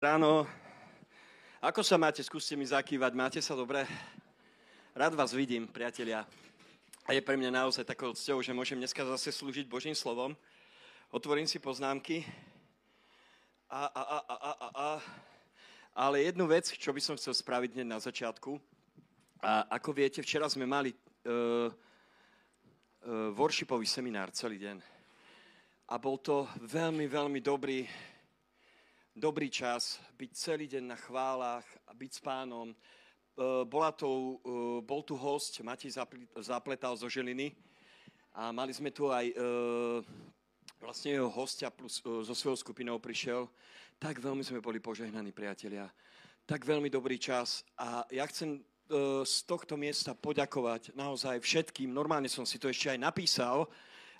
Ráno. Ako sa máte? Skúste mi zakývať. Máte sa dobre? Rád vás vidím, priatelia. A je pre mňa naozaj takou cťou, že môžem dneska zase slúžiť Božím slovom. Otvorím si poznámky. A, a, a, a, a, a. Ale jednu vec, čo by som chcel spraviť hneď na začiatku. A ako viete, včera sme mali uh, uh, worshipový seminár celý deň. A bol to veľmi, veľmi dobrý dobrý čas byť celý deň na chválach byť s pánom. E, bola to, e, bol tu host, Matej Zapletal zo Žiliny a mali sme tu aj e, vlastne jeho hostia plus so svojou skupinou prišiel. Tak veľmi sme boli požehnaní, priatelia. Tak veľmi dobrý čas a ja chcem z tohto miesta poďakovať naozaj všetkým. Normálne som si to ešte aj napísal,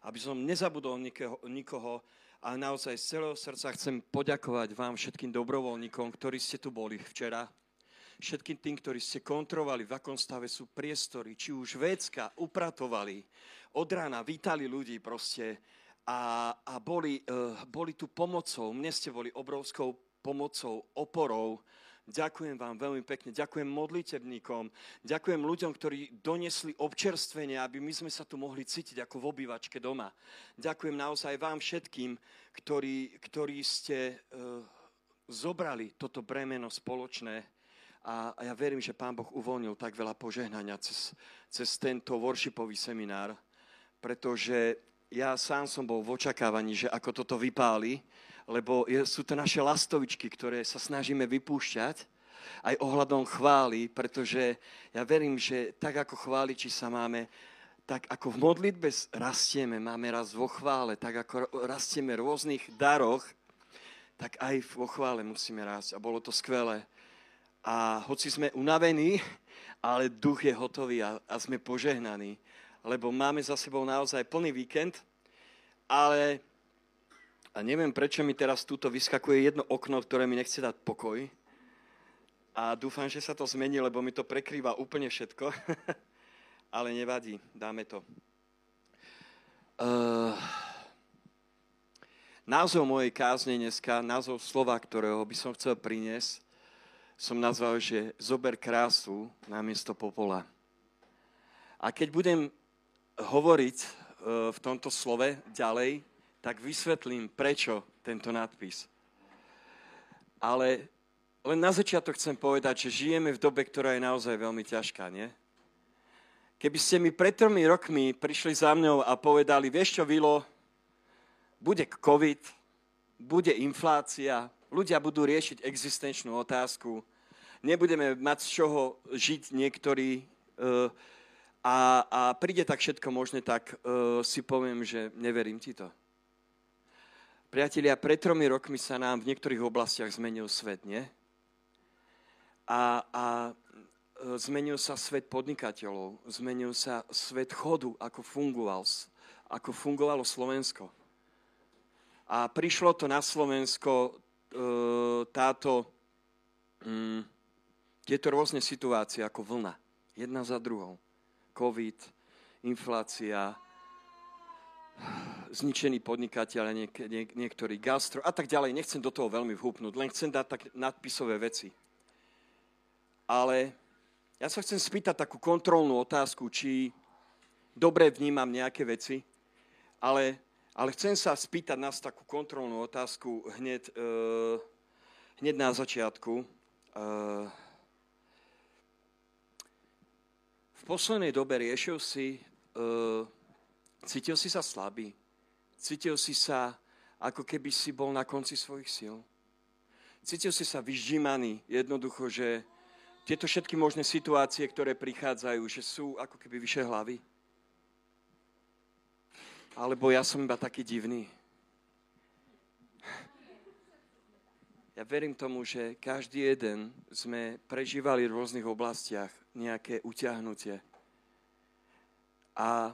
aby som nezabudol nikoho, nikoho a naozaj z celého srdca chcem poďakovať vám všetkým dobrovoľníkom, ktorí ste tu boli včera. Všetkým tým, ktorí ste kontrolovali, v akom stave sú priestory, či už vecka, upratovali, od rána vítali ľudí proste a, a boli, uh, boli tu pomocou. Mne ste boli obrovskou pomocou, oporou Ďakujem vám veľmi pekne, ďakujem modlitebníkom, ďakujem ľuďom, ktorí donesli občerstvenie, aby my sme sa tu mohli cítiť ako v obývačke doma. Ďakujem naozaj vám všetkým, ktorí, ktorí ste uh, zobrali toto bremeno spoločné. A, a ja verím, že Pán Boh uvoľnil tak veľa požehnania cez, cez tento worshipový seminár, pretože ja sám som bol v očakávaní, že ako toto vypáli, lebo sú to naše lastovičky, ktoré sa snažíme vypúšťať aj ohľadom chvály, pretože ja verím, že tak ako chváliči sa máme, tak ako v modlitbe rastieme, máme raz vo chvále, tak ako rastieme v rôznych daroch, tak aj vo chvále musíme rásť. A bolo to skvelé. A hoci sme unavení, ale duch je hotový a, a sme požehnaní, lebo máme za sebou naozaj plný víkend, ale a neviem, prečo mi teraz túto vyskakuje jedno okno, ktoré mi nechce dať pokoj. A dúfam, že sa to zmení, lebo mi to prekrýva úplne všetko. Ale nevadí, dáme to. Uh, názov mojej kázne dneska, názov slova, ktorého by som chcel priniesť, som nazval, že zober krásu namiesto popola. A keď budem hovoriť uh, v tomto slove ďalej, tak vysvetlím, prečo tento nadpis. Ale len na začiatok chcem povedať, že žijeme v dobe, ktorá je naozaj veľmi ťažká, nie? Keby ste mi pred tromi rokmi prišli za mňou a povedali, vieš čo, Vilo, bude COVID, bude inflácia, ľudia budú riešiť existenčnú otázku, nebudeme mať z čoho žiť niektorí uh, a, a príde tak všetko možné, tak uh, si poviem, že neverím ti to. Priatelia, pred tromi rokmi sa nám v niektorých oblastiach zmenil svet, nie? A, a e, zmenil sa svet podnikateľov, zmenil sa svet chodu, ako fungoval, ako fungovalo Slovensko. A prišlo to na Slovensko e, táto, mm, tieto rôzne situácie ako vlna, jedna za druhou. COVID, inflácia, zničení podnikateľe, niek, niek, niektorí gastro a tak ďalej. Nechcem do toho veľmi vhúpnúť, len chcem dať tak nadpisové veci. Ale ja sa chcem spýtať takú kontrolnú otázku, či dobre vnímam nejaké veci, ale, ale chcem sa spýtať nás takú kontrolnú otázku hneď, uh, hneď na začiatku. Uh, v poslednej dobe riešil si, uh, cítil si sa slabý, Cítil si sa, ako keby si bol na konci svojich síl. Cítil si sa vyžímaný, jednoducho, že tieto všetky možné situácie, ktoré prichádzajú, že sú ako keby vyše hlavy. Alebo ja som iba taký divný. Ja verím tomu, že každý jeden sme prežívali v rôznych oblastiach nejaké utiahnutie. A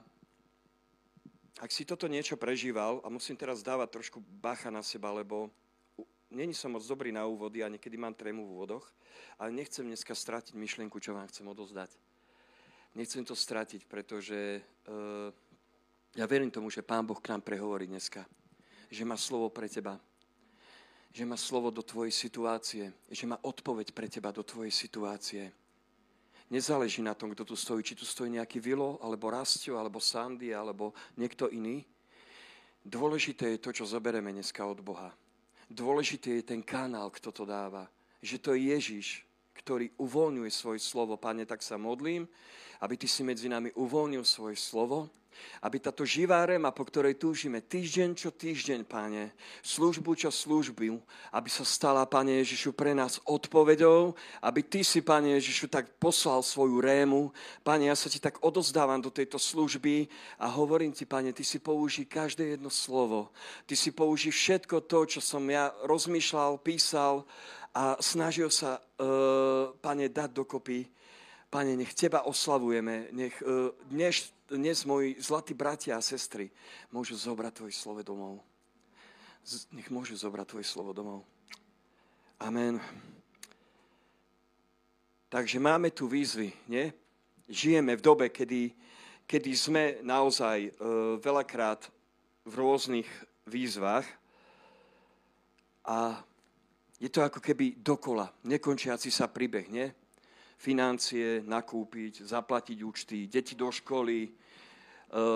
ak si toto niečo prežíval, a musím teraz dávať trošku bacha na seba, lebo není som moc dobrý na úvody a niekedy mám trému v úvodoch, ale nechcem dneska stratiť myšlienku, čo vám chcem odozdať. Nechcem to stratiť, pretože uh, ja verím tomu, že Pán Boh k nám prehovorí dneska. Že má slovo pre teba. že má slovo do tvojej situácie, že má odpoveď pre teba do tvojej situácie. Nezáleží na tom, kto tu stojí, či tu stojí nejaký Vilo, alebo Rastio, alebo Sandy, alebo niekto iný. Dôležité je to, čo zobereme dneska od Boha. Dôležitý je ten kanál, kto to dáva. Že to je Ježiš, ktorý uvoľňuje svoje slovo. Pane, tak sa modlím, aby Ty si medzi nami uvoľnil svoje slovo, aby táto živá rema, po ktorej túžime týždeň čo týždeň, Pane, službu čo službu, aby sa stala, Pane Ježišu, pre nás odpovedou, aby Ty si, Pane Ježišu, tak poslal svoju rému. Pane, ja sa Ti tak odozdávam do tejto služby a hovorím Ti, Pane, Ty si použij každé jedno slovo. Ty si použij všetko to, čo som ja rozmýšľal, písal a snažil sa, uh, Pane, dať dokopy Pane, nech Teba oslavujeme, nech uh, dnes, dnes moji zlatí bratia a sestry môžu zobrať Tvoje slovo domov. Nech môžu zobrať Tvoje slovo domov. Amen. Takže máme tu výzvy, nie? Žijeme v dobe, kedy, kedy sme naozaj uh, veľakrát v rôznych výzvach a je to ako keby dokola, nekončiaci sa príbeh, nie? Financie, nakúpiť, zaplatiť účty, deti do školy, e,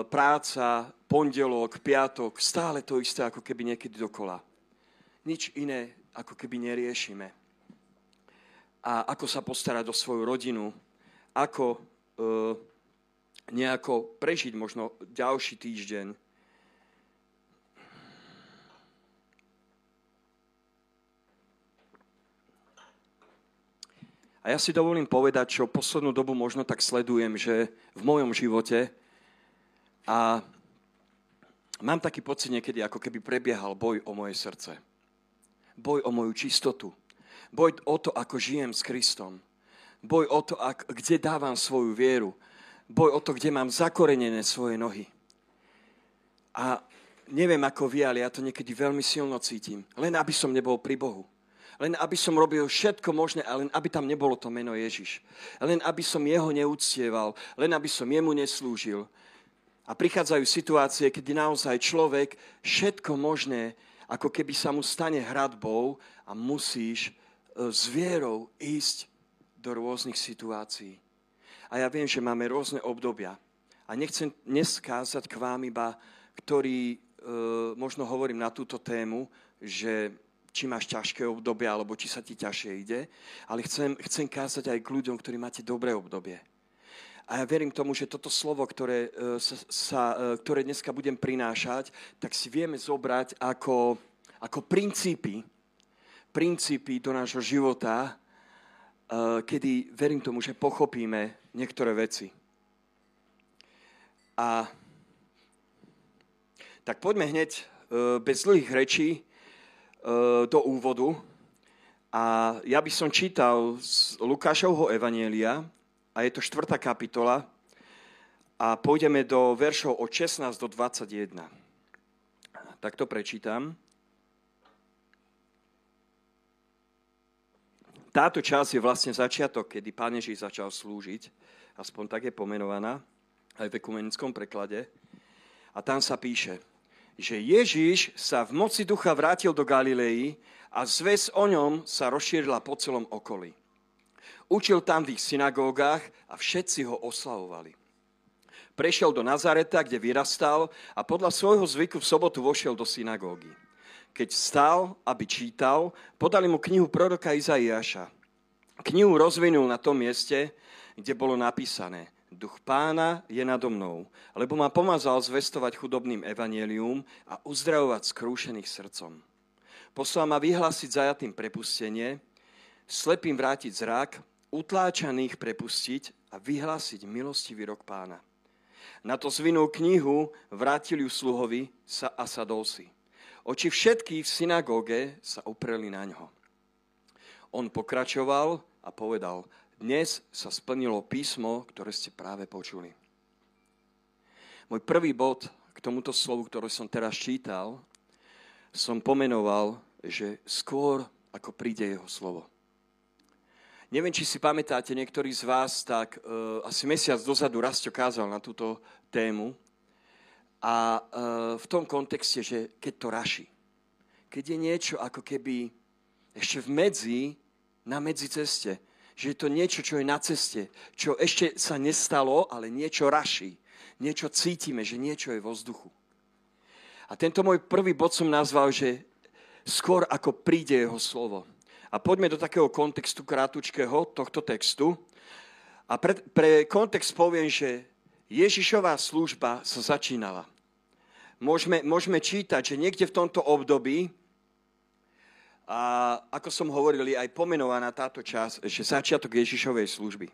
práca, pondelok, piatok, stále to isté, ako keby niekedy dokola. Nič iné, ako keby neriešime. A ako sa postarať o svoju rodinu, ako e, nejako prežiť možno ďalší týždeň, A ja si dovolím povedať, čo poslednú dobu možno tak sledujem, že v mojom živote a mám taký pocit niekedy, ako keby prebiehal boj o moje srdce. Boj o moju čistotu. Boj o to, ako žijem s Kristom. Boj o to, ak, kde dávam svoju vieru. Boj o to, kde mám zakorenené svoje nohy. A neviem ako vy, ale ja to niekedy veľmi silno cítim. Len aby som nebol pri Bohu len aby som robil všetko možné a len aby tam nebolo to meno Ježiš. Len aby som jeho neúctieval, len aby som jemu neslúžil. A prichádzajú situácie, kedy naozaj človek všetko možné, ako keby sa mu stane hradbou a musíš e, s vierou ísť do rôznych situácií. A ja viem, že máme rôzne obdobia. A nechcem dnes kázať k vám iba, ktorý e, možno hovorím na túto tému, že či máš ťažké obdobie, alebo či sa ti ťažšie ide, ale chcem, chcem kázať aj k ľuďom, ktorí máte dobré obdobie. A ja verím tomu, že toto slovo, ktoré, e, sa, sa, e, ktoré dneska budem prinášať, tak si vieme zobrať ako, ako princípy, princípy do nášho života, e, kedy verím tomu, že pochopíme niektoré veci. A tak poďme hneď bez dlhých rečí do úvodu. A ja by som čítal z Lukášovho Evanielia, a je to 4. kapitola, a pôjdeme do veršov od 16 do 21. Tak to prečítam. Táto časť je vlastne začiatok, kedy Pán Ježiš začal slúžiť, aspoň tak je pomenovaná, aj v ekumenickom preklade. A tam sa píše, že Ježiš sa v moci ducha vrátil do Galilei a zväz o ňom sa rozšírila po celom okolí. Učil tam v ich synagógach a všetci ho oslavovali. Prešiel do Nazareta, kde vyrastal a podľa svojho zvyku v sobotu vošiel do synagógy. Keď stal, aby čítal, podali mu knihu proroka Izaiáša. Knihu rozvinul na tom mieste, kde bolo napísané – Duch pána je nado mnou, lebo ma pomazal zvestovať chudobným evanielium a uzdravovať skrúšených srdcom. Poslal ma vyhlásiť zajatým prepustenie, slepým vrátiť zrak, utláčaných prepustiť a vyhlásiť milostivý rok pána. Na to zvinul knihu, vrátil ju sluhovi a sadol si. Oči všetkých v synagóge sa upreli na ňo. On pokračoval a povedal, dnes sa splnilo písmo, ktoré ste práve počuli. Môj prvý bod k tomuto slovu, ktoré som teraz čítal, som pomenoval, že skôr ako príde jeho slovo. Neviem, či si pamätáte, niektorí z vás, tak uh, asi mesiac dozadu Rasto kázal na túto tému a uh, v tom kontexte, že keď to raší, keď je niečo ako keby ešte v medzi, na medzi ceste. Že je to niečo, čo je na ceste, čo ešte sa nestalo, ale niečo raší. Niečo cítime, že niečo je vo vzduchu. A tento môj prvý bod som nazval, že skôr ako príde jeho slovo. A poďme do takého kontextu krátučkého tohto textu. A pre, pre kontext poviem, že Ježišová služba sa začínala. Môžeme, môžeme čítať, že niekde v tomto období, a ako som hovoril, je aj pomenovaná táto časť, že začiatok Ježišovej služby.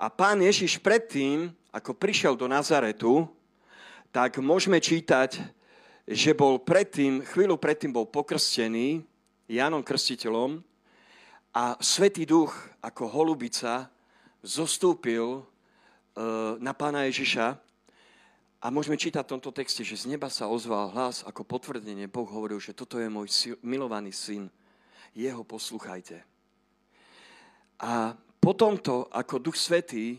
A pán Ježiš predtým, ako prišiel do Nazaretu, tak môžeme čítať, že bol predtým, chvíľu predtým bol pokrstený Jánom Krstiteľom a Svetý duch ako holubica zostúpil e, na pána Ježiša a môžeme čítať v tomto texte, že z neba sa ozval hlas ako potvrdenie. Boh hovoril, že toto je môj milovaný syn. Jeho posluchajte. A po tomto, ako Duch Svetý e,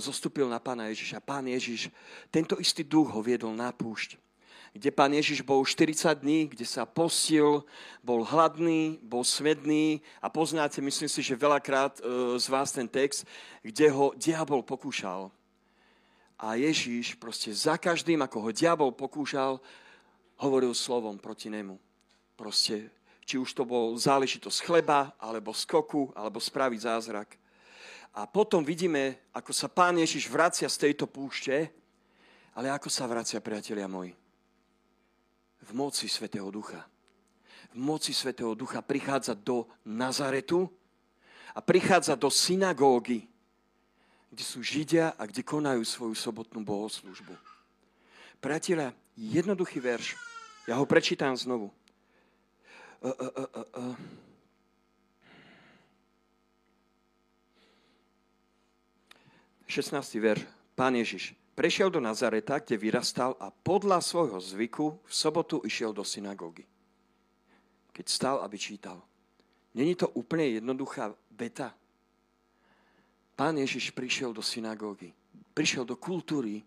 zostúpil na pána Ježiša, pán Ježiš, tento istý duch ho viedol na púšť kde pán Ježiš bol 40 dní, kde sa postil, bol hladný, bol smedný a poznáte, myslím si, že veľakrát e, z vás ten text, kde ho diabol pokúšal. A Ježiš proste za každým, ako ho diabol pokúšal, hovoril slovom proti nemu. Proste, či už to bol záležitosť chleba, alebo skoku, alebo spraviť zázrak. A potom vidíme, ako sa pán Ježiš vracia z tejto púšte, ale ako sa vracia, priatelia moji v moci Svetého Ducha. V moci Svetého Ducha prichádza do Nazaretu a prichádza do synagógy, kde sú Židia a kde konajú svoju sobotnú bohoslužbu. Priatelia, jednoduchý verš. Ja ho prečítam znovu. Uh, uh, uh, uh. Šestnáctý verš. Pán Ježiš. Prešiel do Nazareta, kde vyrastal a podľa svojho zvyku v sobotu išiel do synagógy. Keď stal, aby čítal. Není to úplne jednoduchá beta? Pán Ježiš prišiel do synagógy. Prišiel do kultúry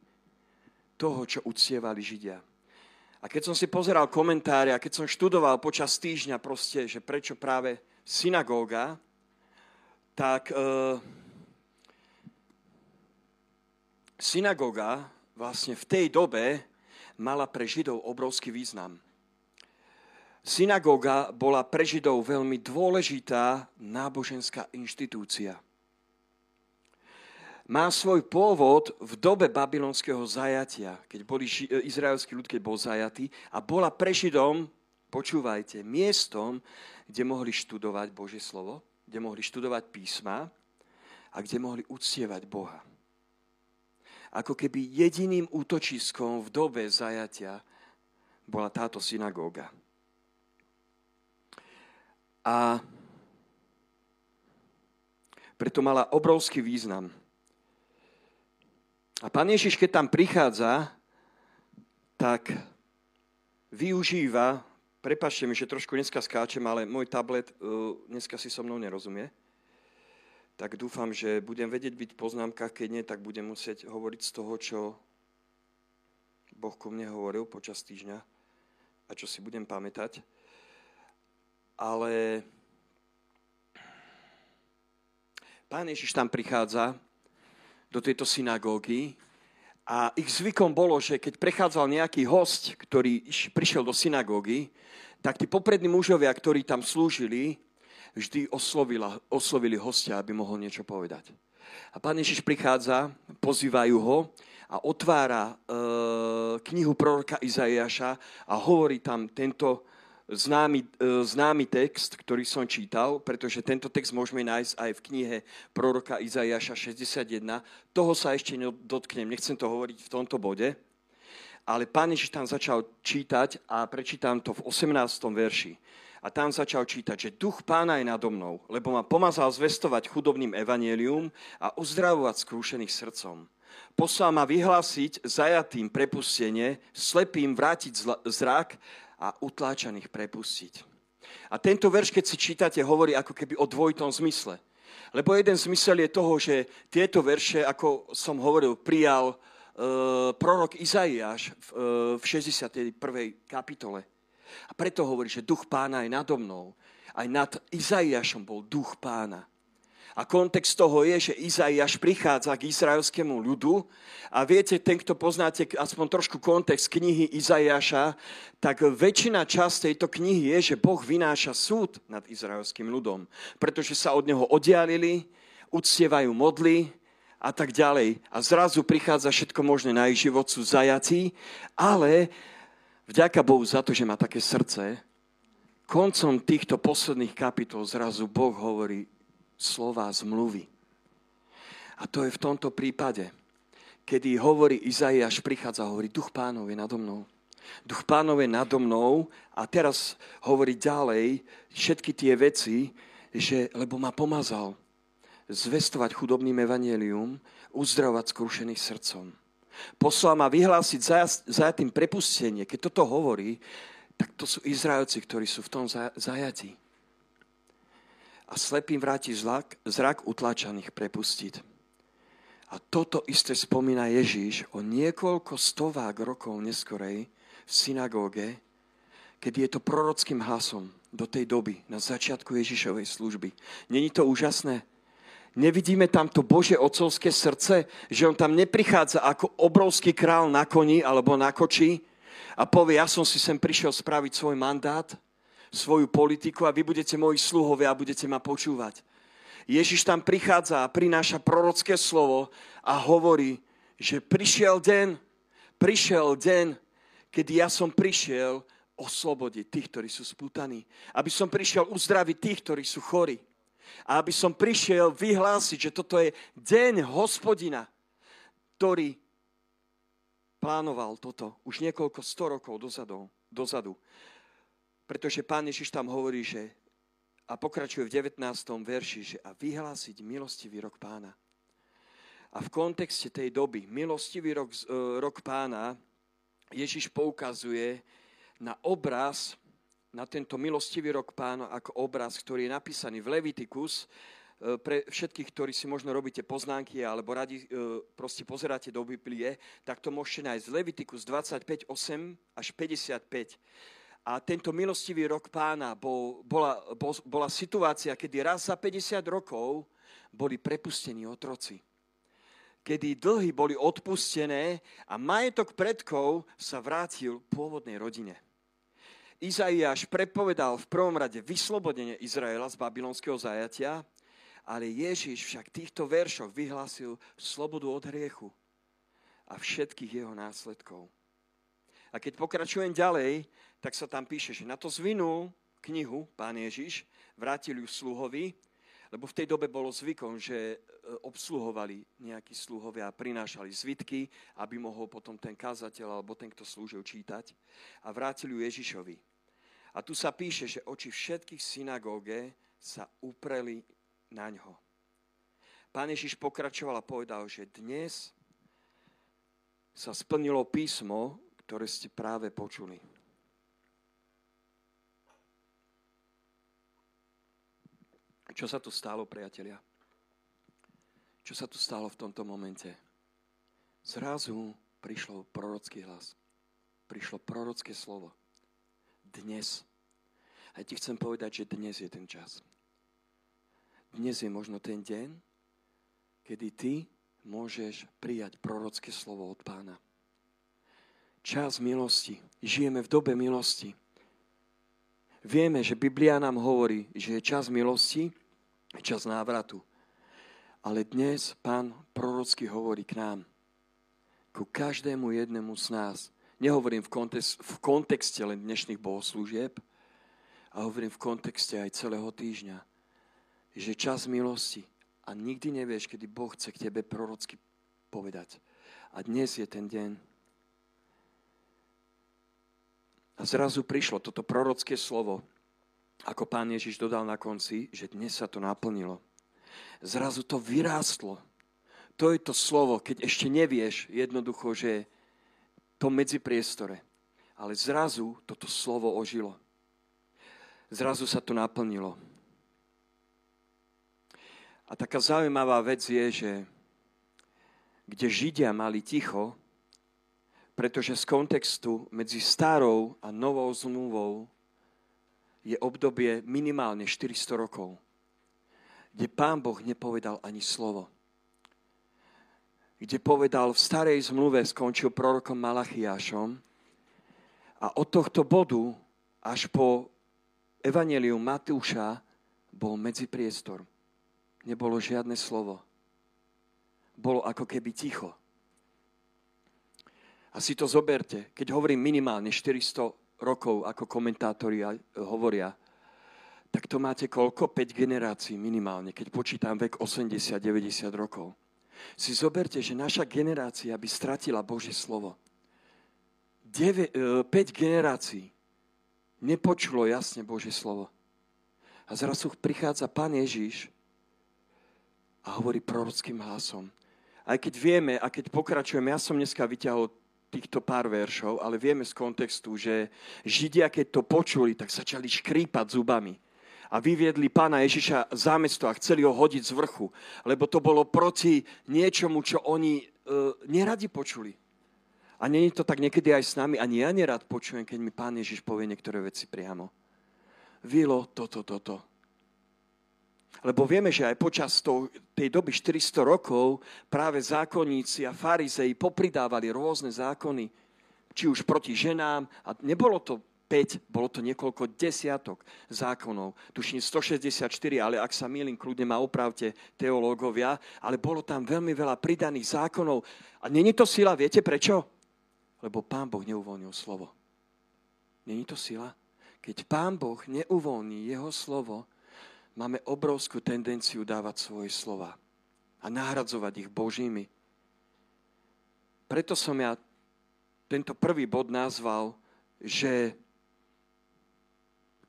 toho, čo uctievali Židia. A keď som si pozeral komentáre a keď som študoval počas týždňa proste, že prečo práve synagóga, tak... Uh, Synagoga vlastne v tej dobe mala pre Židov obrovský význam. Synagoga bola pre Židov veľmi dôležitá náboženská inštitúcia. Má svoj pôvod v dobe babylonského zajatia, keď boli izraelský ľud, keď bol zajatý a bola pre Židom, počúvajte, miestom, kde mohli študovať Božie slovo, kde mohli študovať písma a kde mohli uctievať Boha ako keby jediným útočiskom v dobe zajatia bola táto synagóga. A preto mala obrovský význam. A pán Ježiš, keď tam prichádza, tak využíva, prepašte mi, že trošku dneska skáčem, ale môj tablet uh, dneska si so mnou nerozumie tak dúfam, že budem vedieť byť v poznámkach, keď nie, tak budem musieť hovoriť z toho, čo Boh ku mne hovoril počas týždňa a čo si budem pamätať. Ale pán Ježiš tam prichádza do tejto synagógy a ich zvykom bolo, že keď prechádzal nejaký host, ktorý prišiel do synagógy, tak tí poprední mužovia, ktorí tam slúžili, vždy oslovila, oslovili hostia, aby mohol niečo povedať. A pán Ježiš prichádza, pozývajú ho a otvára e, knihu proroka Izaiáša a hovorí tam tento známy, e, známy text, ktorý som čítal, pretože tento text môžeme nájsť aj v knihe proroka Izaiáša 61. Toho sa ešte dotknem, nechcem to hovoriť v tomto bode, ale pán Ježiš tam začal čítať a prečítam to v 18. verši a tam začal čítať, že duch pána je nado mnou, lebo ma pomazal zvestovať chudobným evanielium a uzdravovať skrúšených srdcom. Poslal ma vyhlásiť zajatým prepustenie, slepým vrátiť zrak a utláčaných prepustiť. A tento verš, keď si čítate, hovorí ako keby o dvojitom zmysle. Lebo jeden zmysel je toho, že tieto verše, ako som hovoril, prijal e, prorok Izaiáš v, e, v 61. kapitole. A preto hovorí, že duch pána je nado mnou. aj nad Izaiášom bol duch pána. A kontext toho je, že Izaiáš prichádza k izraelskému ľudu. A viete, ten, kto poznáte aspoň trošku kontext knihy Izaiáša, tak väčšina časť tejto knihy je, že Boh vynáša súd nad izraelským ľudom, pretože sa od neho oddialili, uctievajú modly a tak ďalej. A zrazu prichádza všetko možné na ich život, sú zajací, ale vďaka Bohu za to, že má také srdce, koncom týchto posledných kapitol zrazu Boh hovorí, slova zmluvy. A to je v tomto prípade, kedy hovorí Izaiáš, prichádza a hovorí, duch pánov je nado mnou. Duch pánov je nado mnou a teraz hovorí ďalej všetky tie veci, že, lebo ma pomazal zvestovať chudobným evanielium, uzdravovať skrušených srdcom. Poslal ma vyhlásiť zajatým prepustenie. Keď toto hovorí, tak to sú Izraelci, ktorí sú v tom zajatí a slepým vráti zrak, zrak utlačaných prepustiť. A toto isté spomína Ježíš o niekoľko stovák rokov neskorej v synagóge, keď je to prorockým hlasom do tej doby, na začiatku Ježišovej služby. Není to úžasné? Nevidíme tam to Bože ocovské srdce, že on tam neprichádza ako obrovský král na koni alebo na koči a povie, ja som si sem prišiel spraviť svoj mandát, svoju politiku a vy budete moji sluhovia a budete ma počúvať. Ježiš tam prichádza a prináša prorocké slovo a hovorí, že prišiel deň, prišiel deň, kedy ja som prišiel oslobodiť tých, ktorí sú spútaní. Aby som prišiel uzdraviť tých, ktorí sú chorí. A aby som prišiel vyhlásiť, že toto je deň hospodina, ktorý plánoval toto už niekoľko sto rokov dozadu. dozadu. Pretože pán Ježiš tam hovorí, že a pokračuje v 19. verši, že a vyhlásiť milostivý rok pána. A v kontexte tej doby, milostivý rok, e, rok pána, Ježiš poukazuje na obraz, na tento milostivý rok pána ako obraz, ktorý je napísaný v Levitikus, e, pre všetkých, ktorí si možno robíte poznámky alebo radi e, proste pozeráte do Biblie, tak to môžete nájsť Levitikus 25, 8 až 55. A tento milostivý rok pána bol, bola, bol, bola situácia, kedy raz za 50 rokov boli prepustení otroci. Kedy dlhy boli odpustené a majetok predkov sa vrátil pôvodnej rodine. Izaiáš prepovedal v prvom rade vyslobodenie Izraela z babylonského zajatia, ale Ježiš však týchto veršoch vyhlásil slobodu od hriechu a všetkých jeho následkov. A keď pokračujem ďalej, tak sa tam píše, že na to zvinul knihu pán Ježiš, vrátil ju sluhovi, lebo v tej dobe bolo zvykom, že e, obsluhovali nejakí sluhovia a prinášali zvitky, aby mohol potom ten kazateľ alebo ten, kto slúžil, čítať. A vrátil ju Ježišovi. A tu sa píše, že oči všetkých synagóge sa upreli na ňo. Pán Ježiš pokračoval a povedal, že dnes sa splnilo písmo, ktoré ste práve počuli. Čo sa tu stalo, priatelia? Čo sa tu stalo v tomto momente? Zrazu prišlo prorocký hlas. Prišlo prorocké slovo. Dnes. A ti chcem povedať, že dnes je ten čas. Dnes je možno ten deň, kedy ty môžeš prijať prorocké slovo od pána. Čas milosti. Žijeme v dobe milosti. Vieme, že Biblia nám hovorí, že je čas milosti, čas návratu. Ale dnes pán prorocky hovorí k nám, ku každému jednému z nás. Nehovorím v, kontext, v kontexte len dnešných bohoslúžieb, a hovorím v kontexte aj celého týždňa, že čas milosti a nikdy nevieš, kedy Boh chce k tebe prorocky povedať. A dnes je ten deň. A zrazu prišlo toto prorocké slovo ako pán Ježiš dodal na konci, že dnes sa to naplnilo. Zrazu to vyrástlo. To je to slovo, keď ešte nevieš jednoducho, že to medzi priestore. Ale zrazu toto slovo ožilo. Zrazu sa to naplnilo. A taká zaujímavá vec je, že kde Židia mali ticho, pretože z kontextu medzi starou a novou zmluvou je obdobie minimálne 400 rokov, kde pán Boh nepovedal ani slovo. Kde povedal, v starej zmluve skončil prorokom Malachiášom a od tohto bodu až po Evangelium Matúša bol medzipriestor. Nebolo žiadne slovo. Bolo ako keby ticho. A si to zoberte, keď hovorím minimálne 400 rokov, ako komentátori hovoria, tak to máte koľko? 5 generácií minimálne, keď počítam vek 80-90 rokov. Si zoberte, že naša generácia by stratila Božie slovo. 9, 5 e, generácií nepočulo jasne Božie slovo. A zrazu prichádza Pán Ježíš a hovorí prorockým hlasom. Aj keď vieme, a keď pokračujeme, ja som dneska vyťahol týchto pár veršov, ale vieme z kontextu, že Židia, keď to počuli, tak začali škrípať zubami. A vyviedli pána Ježiša za mesto a chceli ho hodiť z vrchu, lebo to bolo proti niečomu, čo oni e, neradi počuli. A je to tak niekedy aj s nami. Ani ja nerad počujem, keď mi pán Ježiš povie niektoré veci priamo. Vilo, toto, toto. Lebo vieme, že aj počas tej doby 400 rokov práve zákonníci a farizei popridávali rôzne zákony, či už proti ženám. A nebolo to 5, bolo to niekoľko desiatok zákonov. Tuším 164, ale ak sa milím, kľudne ma opravte teológovia, ale bolo tam veľmi veľa pridaných zákonov. A není to sila, viete prečo? Lebo pán Boh neuvoľnil slovo. Není to sila? Keď pán Boh neuvoľní jeho slovo, máme obrovskú tendenciu dávať svoje slova a nahradzovať ich Božími. Preto som ja tento prvý bod nazval, že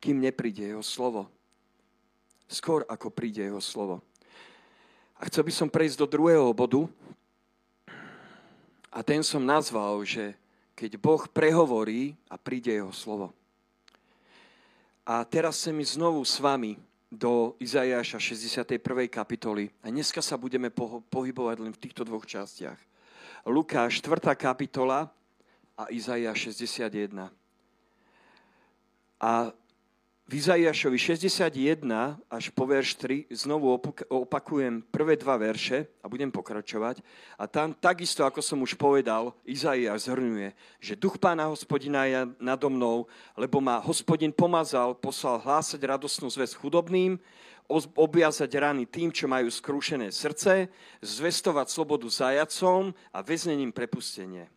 kým nepríde jeho slovo, skôr ako príde jeho slovo. A chcel by som prejsť do druhého bodu a ten som nazval, že keď Boh prehovorí a príde jeho slovo. A teraz sa mi znovu s vami do Izajaša 61. kapitoly. A dneska sa budeme pohybovať len v týchto dvoch častiach. Lukáš 4. kapitola a Izajaš 61. A v Izaiašovi 61 až po verš 3 znovu opakujem prvé dva verše a budem pokračovať. A tam takisto, ako som už povedal, Izaiáš zhrňuje, že duch pána hospodina je nado mnou, lebo ma hospodin pomazal, poslal hlásať radostnú zväz chudobným, objazať rany tým, čo majú skrúšené srdce, zvestovať slobodu zajacom a väznením prepustenie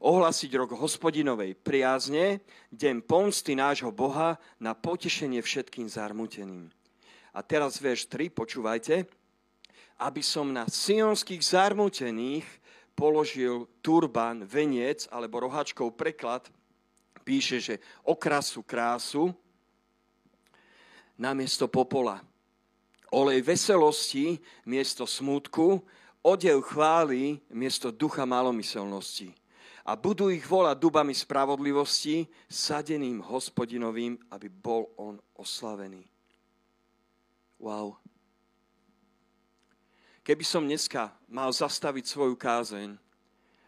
ohlasiť rok hospodinovej priazne, deň pomsty nášho Boha na potešenie všetkým zarmuteným. A teraz verš 3, počúvajte. Aby som na sionských zarmutených položil turban, veniec alebo rohačkov preklad, píše, že okrasu krásu namiesto popola. Olej veselosti miesto smútku, odev chvály miesto ducha malomyselnosti a budú ich volať dubami spravodlivosti, sadeným hospodinovým, aby bol on oslavený. Wow. Keby som dneska mal zastaviť svoju kázeň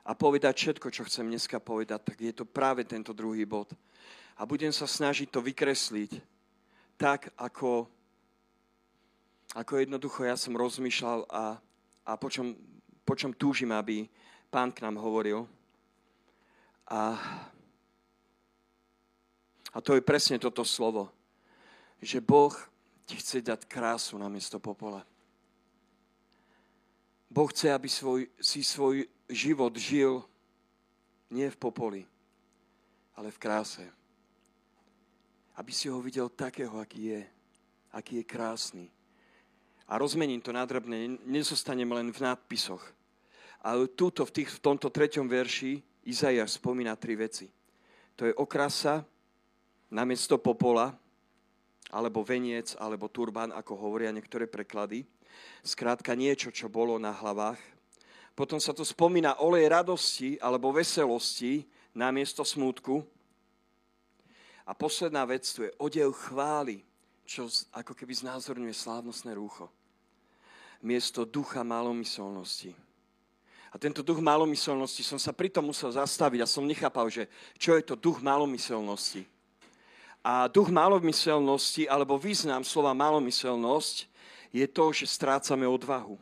a povedať všetko, čo chcem dneska povedať, tak je to práve tento druhý bod. A budem sa snažiť to vykresliť tak, ako, ako jednoducho ja som rozmýšľal a, a po, čom, po čom túžim, aby pán k nám hovoril. A, a to je presne toto slovo, že Boh ti chce dať krásu na miesto popola. Boh chce, aby svoj, si svoj život žil nie v popoli, ale v kráse. Aby si ho videl takého, aký je, aký je krásny. A rozmením to nadrobne, nezostaneme len v nadpisoch. Ale túto, v, tých, v tomto treťom verši, Izajaš spomína tri veci. To je okrasa namiesto popola, alebo veniec, alebo turban, ako hovoria niektoré preklady. Skrátka niečo, čo bolo na hlavách. Potom sa tu spomína olej radosti alebo veselosti namiesto smútku. A posledná vec tu je odev chvály, čo ako keby znázorňuje slávnostné rúcho. Miesto ducha malomyselnosti a tento duch malomyselnosti, som sa pritom musel zastaviť a som nechápal, že čo je to duch malomyselnosti. A duch malomyselnosti, alebo význam slova malomyselnosť, je to, že strácame odvahu.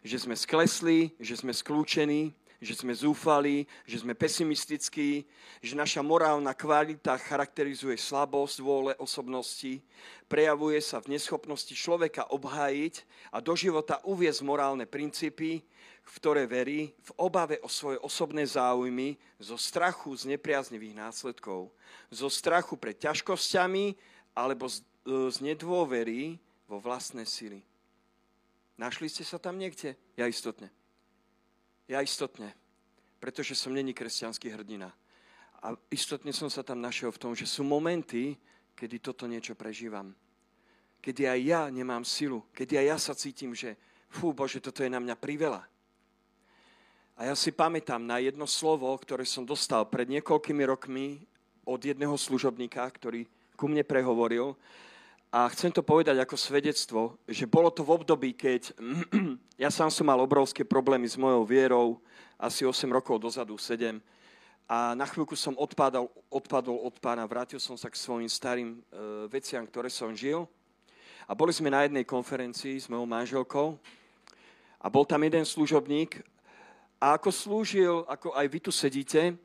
Že sme sklesli, že sme skľúčení, že sme zúfali, že sme pesimistickí, že naša morálna kvalita charakterizuje slabosť vôle osobnosti, prejavuje sa v neschopnosti človeka obhájiť a do života uviezť morálne princípy, v ktoré verí, v obave o svoje osobné záujmy, zo strachu z nepriaznivých následkov, zo strachu pred ťažkosťami alebo z, e, z nedôvery vo vlastné sily. Našli ste sa tam niekde? Ja istotne. Ja istotne, pretože som není kresťanský hrdina. A istotne som sa tam našiel v tom, že sú momenty, kedy toto niečo prežívam. Kedy aj ja nemám silu, kedy aj ja sa cítim, že fú, Bože, toto je na mňa priveľa. A ja si pamätám na jedno slovo, ktoré som dostal pred niekoľkými rokmi od jedného služobníka, ktorý ku mne prehovoril. A chcem to povedať ako svedectvo, že bolo to v období, keď ja sám som mal obrovské problémy s mojou vierou, asi 8 rokov dozadu, 7. A na chvíľku som odpadol, odpadol od pána, vrátil som sa k svojim starým e, veciam, ktoré som žil. A boli sme na jednej konferencii s mojou manželkou a bol tam jeden služobník a ako slúžil, ako aj vy tu sedíte,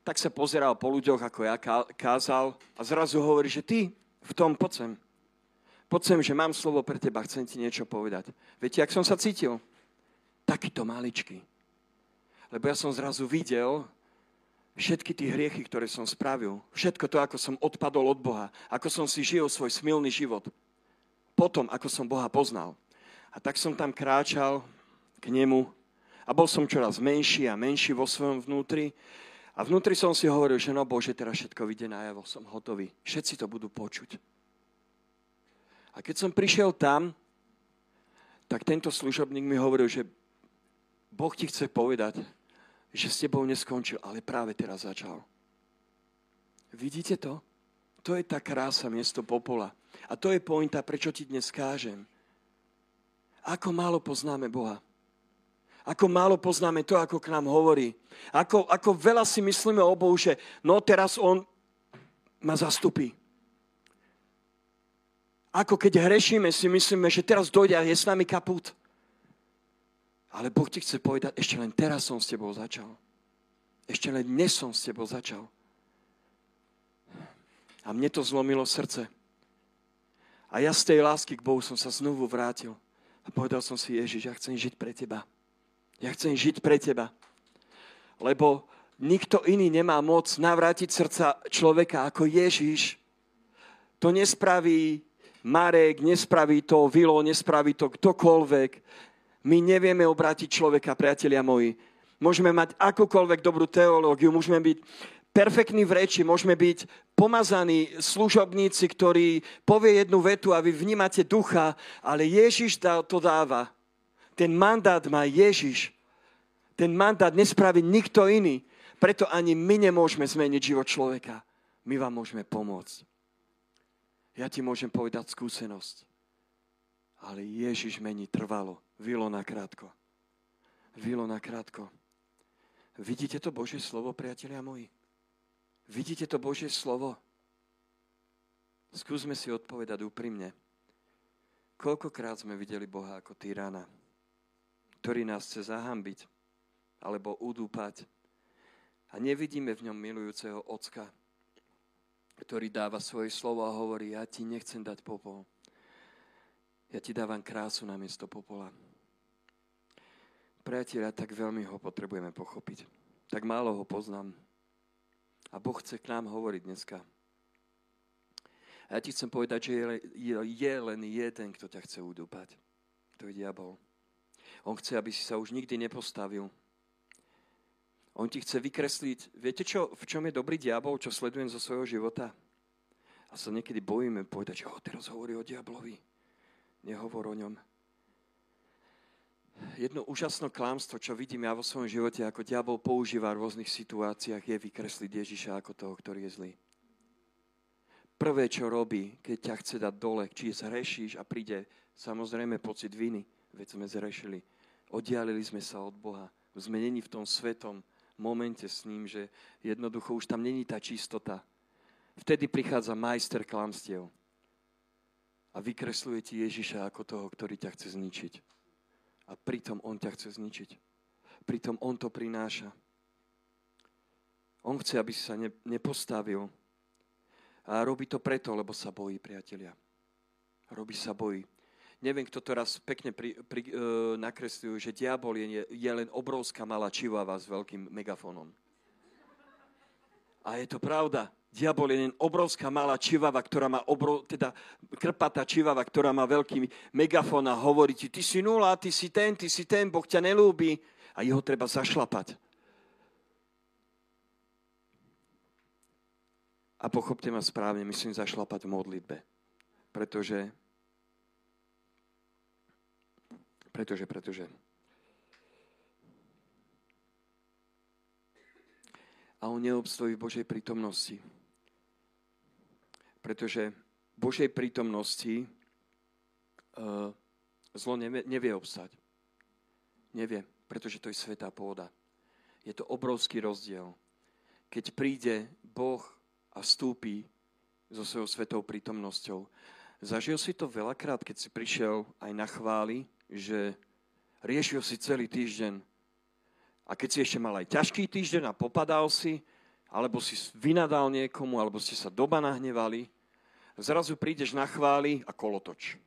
tak sa pozeral po ľuďoch, ako ja kázal a zrazu hovorí, že ty v tom poď sem. Poď sem, že mám slovo pre teba, chcem ti niečo povedať. Viete, jak som sa cítil? Takýto maličký. Lebo ja som zrazu videl všetky tie hriechy, ktoré som spravil. Všetko to, ako som odpadol od Boha. Ako som si žil svoj smilný život. Potom, ako som Boha poznal. A tak som tam kráčal k nemu a bol som čoraz menší a menší vo svojom vnútri. A vnútri som si hovoril, že no Bože, teraz všetko vyjde najavo, som hotový. Všetci to budú počuť. A keď som prišiel tam, tak tento služobník mi hovoril, že Boh ti chce povedať, že s tebou neskončil, ale práve teraz začal. Vidíte to? To je tá krása miesto popola. A to je pointa, prečo ti dnes kážem. Ako málo poznáme Boha. Ako málo poznáme to, ako k nám hovorí. Ako, ako veľa si myslíme o Bohu, že no teraz On ma zastupí. Ako keď hrešíme, si myslíme, že teraz dojde a je s nami kaput. Ale Boh ti chce povedať, ešte len teraz som s tebou začal. Ešte len dnes som s tebou začal. A mne to zlomilo srdce. A ja z tej lásky k Bohu som sa znovu vrátil. A povedal som si, Ježiš, ja chcem žiť pre teba. Ja chcem žiť pre teba. Lebo nikto iný nemá moc navrátiť srdca človeka ako Ježiš. To nespraví Marek, nespraví to Vilo, nespraví to ktokoľvek. My nevieme obrátiť človeka, priatelia moji. Môžeme mať akúkoľvek dobrú teológiu, môžeme byť perfektní v reči, môžeme byť pomazaní služobníci, ktorí povie jednu vetu a vy vnímate ducha, ale Ježiš to dáva. Ten mandát má Ježiš. Ten mandát nespraví nikto iný. Preto ani my nemôžeme zmeniť život človeka. My vám môžeme pomôcť. Ja ti môžem povedať skúsenosť. Ale Ježiš mení trvalo. Vilo na krátko. Vilo na krátko. Vidíte to Božie slovo, priatelia moji? Vidíte to Božie slovo? Skúsme si odpovedať úprimne. Koľkokrát sme videli Boha ako tyrana, ktorý nás chce zahambiť alebo udúpať a nevidíme v ňom milujúceho ocka, ktorý dáva svoje slovo a hovorí, ja ti nechcem dať popol. Ja ti dávam krásu na miesto popola. Priatelia, tak veľmi ho potrebujeme pochopiť. Tak málo ho poznám. A Boh chce k nám hovoriť dneska. A ja ti chcem povedať, že je, je, je len jeden, kto ťa chce udúpať. To je diabol. On chce, aby si sa už nikdy nepostavil on ti chce vykresliť, viete čo, v čom je dobrý diabol, čo sledujem zo svojho života? A sa niekedy bojíme povedať, že oh, teraz hovorí o diablovi. Nehovor o ňom. Jedno úžasné klámstvo, čo vidím ja vo svojom živote, ako diabol používa v rôznych situáciách, je vykresliť Ježiša ako toho, ktorý je zlý. Prvé, čo robí, keď ťa chce dať dole, či zhrešíš a príde samozrejme pocit viny, veď sme zrešili. Oddialili sme sa od Boha. Sme není v tom svetom, momente s ním, že jednoducho už tam není tá čistota. Vtedy prichádza majster klamstiev a vykresluje ti Ježiša ako toho, ktorý ťa chce zničiť. A pritom on ťa chce zničiť. Pritom on to prináša. On chce, aby si sa ne, nepostavil. A robí to preto, lebo sa bojí, priatelia. Robí sa bojí. Neviem, kto to raz pekne pri, pri, e, nakreslil, že diabol je, je len obrovská malá čivava s veľkým megafónom. A je to pravda. Diabol je len obrovská malá čivava, ktorá má obrov, teda krpatá čivava, ktorá má veľký megafón a hovorí ti, ty si nula, ty si ten, ty si ten, Boh ťa nelúbi. A jeho treba zašlapať. A pochopte ma správne, myslím zašlapať v modlitbe. Pretože, pretože, pretože. A on neobstojí v Božej prítomnosti. Pretože v Božej prítomnosti uh, zlo nevie, nevie obstať. Nevie, pretože to je svetá pôda. Je to obrovský rozdiel. Keď príde Boh a vstúpi so svojou svetou prítomnosťou. Zažil si to veľakrát, keď si prišiel aj na chváli, že riešil si celý týždeň a keď si ešte mal aj ťažký týždeň a popadal si, alebo si vynadal niekomu, alebo ste sa doba nahnevali, zrazu prídeš na chváli a kolotoč.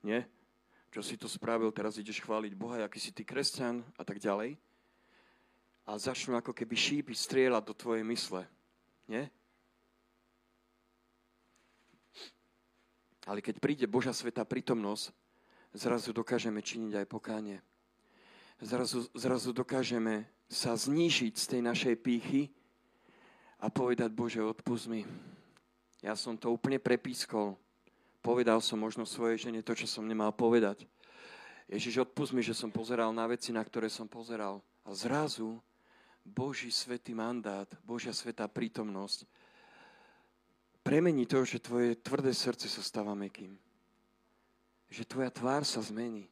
Nie? Čo si to spravil, teraz ideš chváliť Boha, aký si ty kresťan a tak ďalej. A začnú ako keby šípy strieľať do tvojej mysle. Nie? Ale keď príde Božia sveta prítomnosť, zrazu dokážeme činiť aj pokánie. Zrazu, zrazu dokážeme sa znížiť z tej našej pýchy a povedať, Bože, odpust mi. Ja som to úplne prepískol. Povedal som možno svojej žene to, čo som nemal povedať. Ježiš, odpust mi, že som pozeral na veci, na ktoré som pozeral. A zrazu Boží svetý mandát, Božia svetá prítomnosť premení to, že tvoje tvrdé srdce sa stáva mekým. Že tvoja tvár sa zmení.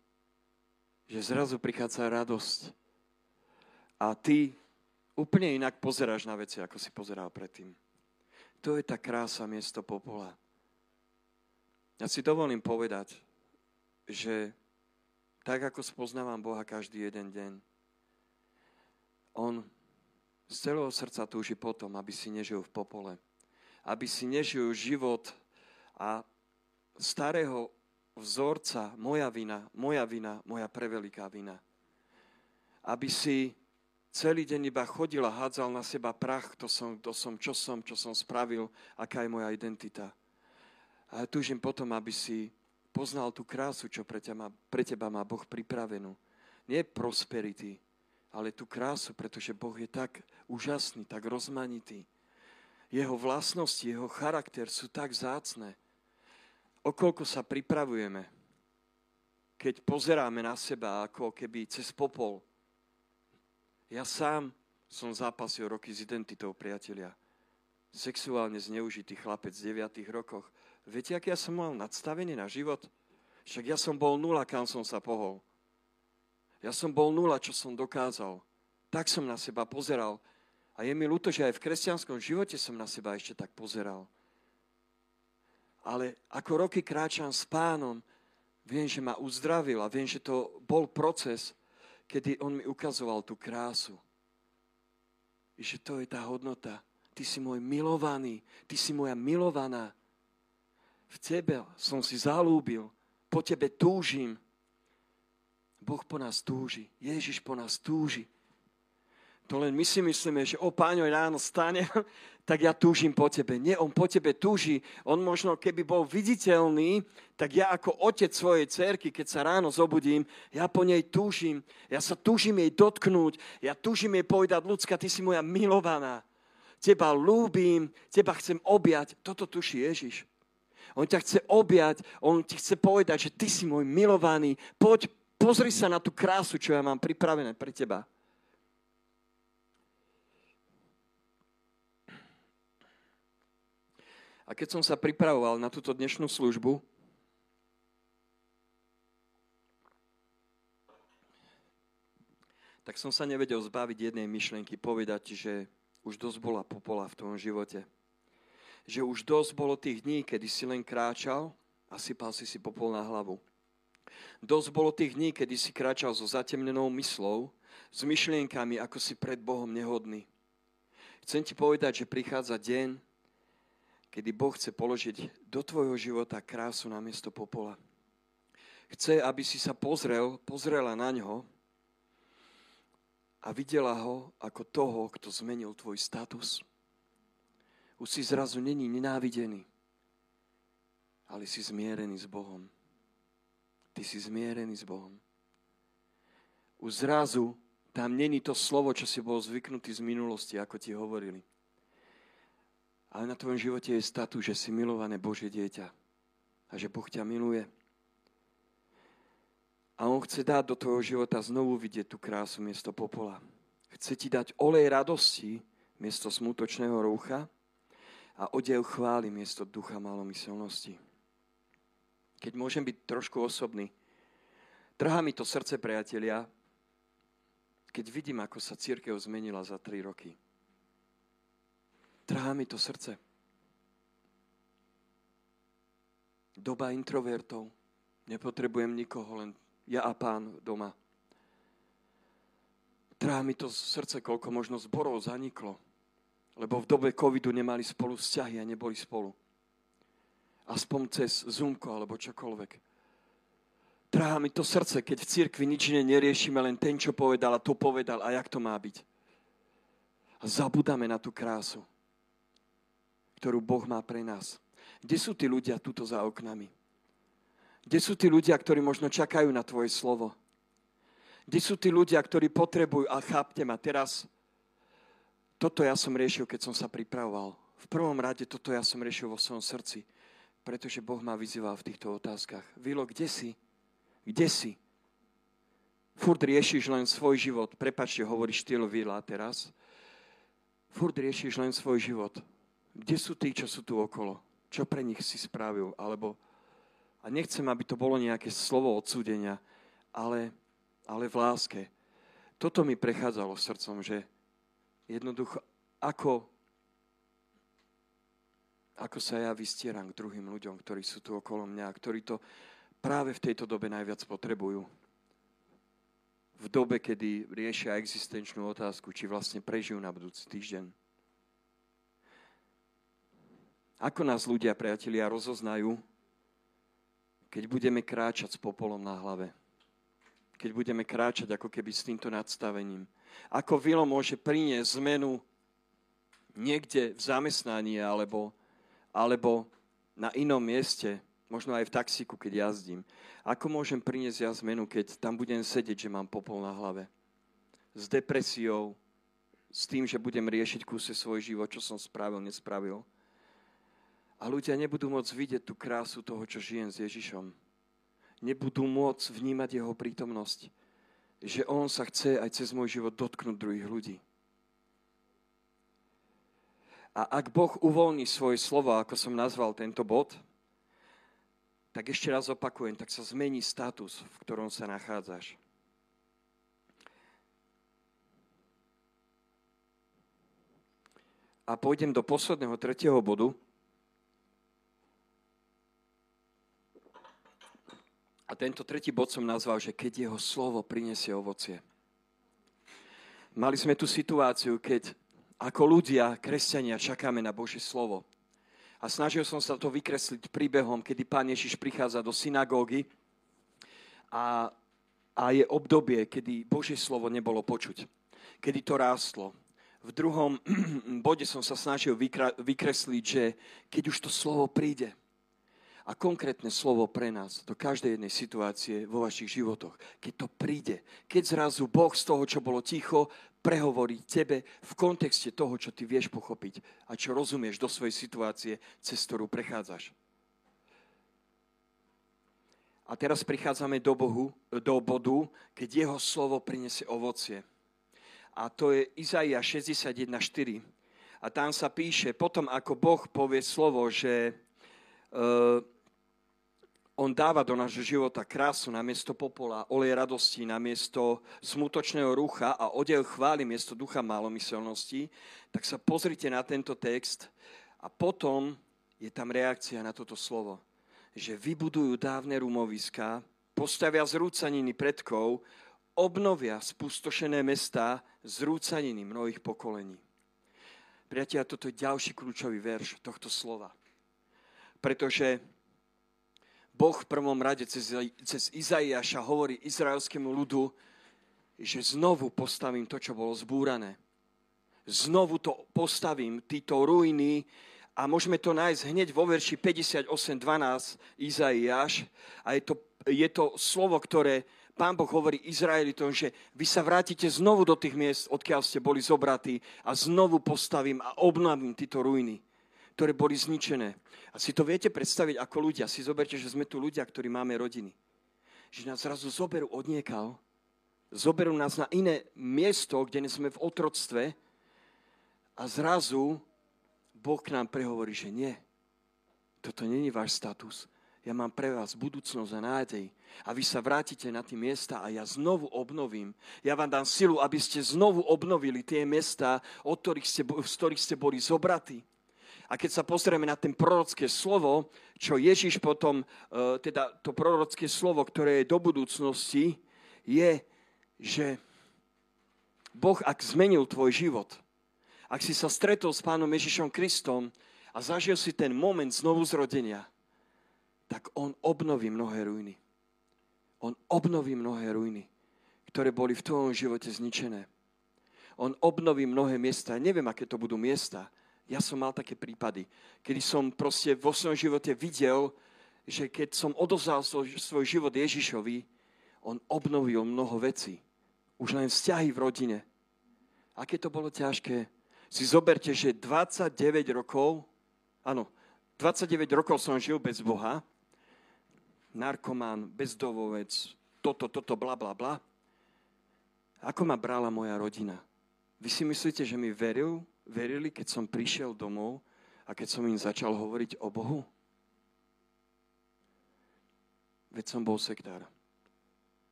Že zrazu prichádza radosť. A ty úplne inak pozeráš na veci, ako si pozeral predtým. To je tá krása miesto popola. Ja si dovolím povedať, že tak ako spoznávam Boha každý jeden deň, On z celého srdca túži potom, aby si nežil v popole aby si nežil život a starého vzorca, moja vina, moja vina, moja preveliká vina. Aby si celý deň iba chodil a hádzal na seba prach, to som, to som, čo som, čo som spravil, aká je moja identita. A ja túžim potom, aby si poznal tú krásu, čo pre teba, pre teba má Boh pripravenú. Nie prosperity, ale tú krásu, pretože Boh je tak úžasný, tak rozmanitý jeho vlastnosti, jeho charakter sú tak zácne. Okoľko sa pripravujeme, keď pozeráme na seba ako keby cez popol. Ja sám som zápasil roky s identitou, priatelia. Sexuálne zneužitý chlapec v 9 rokoch. Viete, aký ja som mal nadstavený na život? Však ja som bol nula, kam som sa pohol. Ja som bol nula, čo som dokázal. Tak som na seba pozeral. A je mi ľúto, že aj v kresťanskom živote som na seba ešte tak pozeral. Ale ako roky kráčam s pánom, viem, že ma uzdravil a viem, že to bol proces, kedy on mi ukazoval tú krásu. Že to je tá hodnota. Ty si môj milovaný, ty si moja milovaná. V tebe som si zalúbil, po tebe túžim. Boh po nás túži, Ježiš po nás túži. To len my si myslíme, že o páňo ráno stane, tak ja túžim po tebe. Nie, on po tebe túži. On možno, keby bol viditeľný, tak ja ako otec svojej cerky, keď sa ráno zobudím, ja po nej túžim. Ja sa túžim jej dotknúť. Ja túžim jej povedať, ľudská, ty si moja milovaná. Teba lúbim, teba chcem objať. Toto tuší Ježiš. On ťa chce objať, on ti chce povedať, že ty si môj milovaný. Poď, pozri sa na tú krásu, čo ja mám pripravené pre teba. A keď som sa pripravoval na túto dnešnú službu, tak som sa nevedel zbaviť jednej myšlienky, povedať, že už dosť bola popola v tom živote. že už dosť bolo tých dní, kedy si len kráčal a sypal si si popol na hlavu. Dosť bolo tých dní, kedy si kráčal so zatemnenou myslou, s myšlienkami, ako si pred Bohom nehodný. Chcem ti povedať, že prichádza deň, kedy Boh chce položiť do tvojho života krásu na miesto popola. Chce, aby si sa pozrel, pozrela na ňo a videla ho ako toho, kto zmenil tvoj status. Už si zrazu není nenávidený, ale si zmierený s Bohom. Ty si zmierený s Bohom. Už zrazu tam není to slovo, čo si bol zvyknutý z minulosti, ako ti hovorili. Ale na tvojom živote je statu, že si milované Božie dieťa. A že Boh ťa miluje. A On chce dať do tvojho života znovu vidieť tú krásu miesto popola. Chce ti dať olej radosti miesto smutočného rúcha a odev chvály miesto ducha malomyselnosti. Keď môžem byť trošku osobný, trhá mi to srdce, priatelia, keď vidím, ako sa církev zmenila za tri roky. Trhá mi to srdce. Doba introvertov. Nepotrebujem nikoho, len ja a pán doma. Trhá mi to srdce, koľko možno zborov zaniklo. Lebo v dobe covidu nemali spolu vzťahy a neboli spolu. Aspoň cez Zoomko alebo čokoľvek. Trhá mi to srdce, keď v cirkvi nič iné neriešime, len ten, čo povedal a to povedal a jak to má byť. A zabudáme na tú krásu, ktorú Boh má pre nás. Kde sú tí ľudia tuto za oknami? Kde sú tí ľudia, ktorí možno čakajú na tvoje slovo? Kde sú tí ľudia, ktorí potrebujú, a chápte ma teraz, toto ja som riešil, keď som sa pripravoval. V prvom rade toto ja som riešil vo svojom srdci, pretože Boh ma vyzýval v týchto otázkach. Vilo, kde si? Kde si? Furt riešiš len svoj život. Prepačte, hovorí štýl Vila teraz. Furt riešiš len svoj život. Kde sú tí, čo sú tu okolo? Čo pre nich si spravil? Alebo, a nechcem, aby to bolo nejaké slovo odsúdenia, ale, ale v láske. Toto mi prechádzalo srdcom, že jednoducho, ako, ako sa ja vystieram k druhým ľuďom, ktorí sú tu okolo mňa, ktorí to práve v tejto dobe najviac potrebujú. V dobe, kedy riešia existenčnú otázku, či vlastne prežijú na budúci týždeň. Ako nás ľudia, priatelia, rozoznajú, keď budeme kráčať s popolom na hlave? Keď budeme kráčať ako keby s týmto nadstavením? Ako vilo môže priniesť zmenu niekde v zamestnaní alebo, alebo na inom mieste, možno aj v taxíku, keď jazdím. Ako môžem priniesť ja zmenu, keď tam budem sedieť, že mám popol na hlave? S depresiou, s tým, že budem riešiť kúse svoj život, čo som spravil, nespravil. A ľudia nebudú môcť vidieť tú krásu toho, čo žijem s Ježišom. Nebudú môcť vnímať jeho prítomnosť. Že on sa chce aj cez môj život dotknúť druhých ľudí. A ak Boh uvoľní svoje slovo, ako som nazval tento bod, tak ešte raz opakujem, tak sa zmení status, v ktorom sa nachádzaš. A pôjdem do posledného, tretieho bodu. A tento tretí bod som nazval, že keď jeho slovo prinesie ovocie. Mali sme tu situáciu, keď ako ľudia, kresťania, čakáme na Božie slovo. A snažil som sa to vykresliť príbehom, kedy pán Ježiš prichádza do synagógy a, a je obdobie, kedy Božie slovo nebolo počuť. Kedy to rástlo. V druhom bode som sa snažil vykresliť, že keď už to slovo príde, a konkrétne slovo pre nás do každej jednej situácie vo vašich životoch. Keď to príde, keď zrazu Boh z toho, čo bolo ticho, prehovorí tebe v kontexte toho, čo ty vieš pochopiť a čo rozumieš do svojej situácie, cez ktorú prechádzaš. A teraz prichádzame do, Bohu, do bodu, keď jeho slovo prinesie ovocie. A to je Izaia 61.4. A tam sa píše, potom ako Boh povie slovo, že on dáva do nášho života krásu na miesto popola, olej radosti na miesto smutočného rucha a odev chvály miesto ducha malomyselnosti, tak sa pozrite na tento text A potom je tam reakcia na toto slovo, že vybudujú dávne rumoviská, postavia zrúcaniny predkov, obnovia spustošené mesta zrúcaniny mnohých pokolení. Priatelia, toto je ďalší kľúčový verš tohto slova. Pretože Boh v prvom rade cez, cez Izaiáša hovorí izraelskému ľudu, že znovu postavím to, čo bolo zbúrané. Znovu to postavím, títo ruiny, a môžeme to nájsť hneď vo verši 58.12 Izaiáš. A je to, je to slovo, ktoré Pán Boh hovorí Izraelitom, že vy sa vrátite znovu do tých miest, odkiaľ ste boli zobratí a znovu postavím a obnovím tieto ruiny, ktoré boli zničené. A si to viete predstaviť ako ľudia. Si zoberte, že sme tu ľudia, ktorí máme rodiny. Že nás zrazu zoberú odniekal, zoberú nás na iné miesto, kde sme v otroctve a zrazu Boh k nám prehovorí, že nie. Toto není váš status. Ja mám pre vás budúcnosť a nádej. A vy sa vrátite na tie miesta a ja znovu obnovím. Ja vám dám silu, aby ste znovu obnovili tie miesta, od ktorých ste, z ktorých ste boli zobratí. A keď sa pozrieme na ten prorocké slovo, čo Ježiš potom, e, teda to prorocké slovo, ktoré je do budúcnosti, je, že Boh, ak zmenil tvoj život, ak si sa stretol s pánom Ježišom Kristom a zažil si ten moment znovu zrodenia, tak on obnoví mnohé ruiny. On obnoví mnohé ruiny, ktoré boli v tvojom živote zničené. On obnoví mnohé miesta. Neviem, aké to budú miesta. Ja som mal také prípady, kedy som proste vo svojom živote videl, že keď som odozval svoj, svoj život Ježišovi, on obnovil mnoho vecí. Už len vzťahy v rodine. Aké to bolo ťažké, si zoberte, že 29 rokov, áno, 29 rokov som žil bez Boha, narkomán, bezdovovec, toto, toto, bla, bla, bla. Ako ma brala moja rodina? Vy si myslíte, že mi veril, verili, keď som prišiel domov a keď som im začal hovoriť o Bohu? Veď som bol sektár.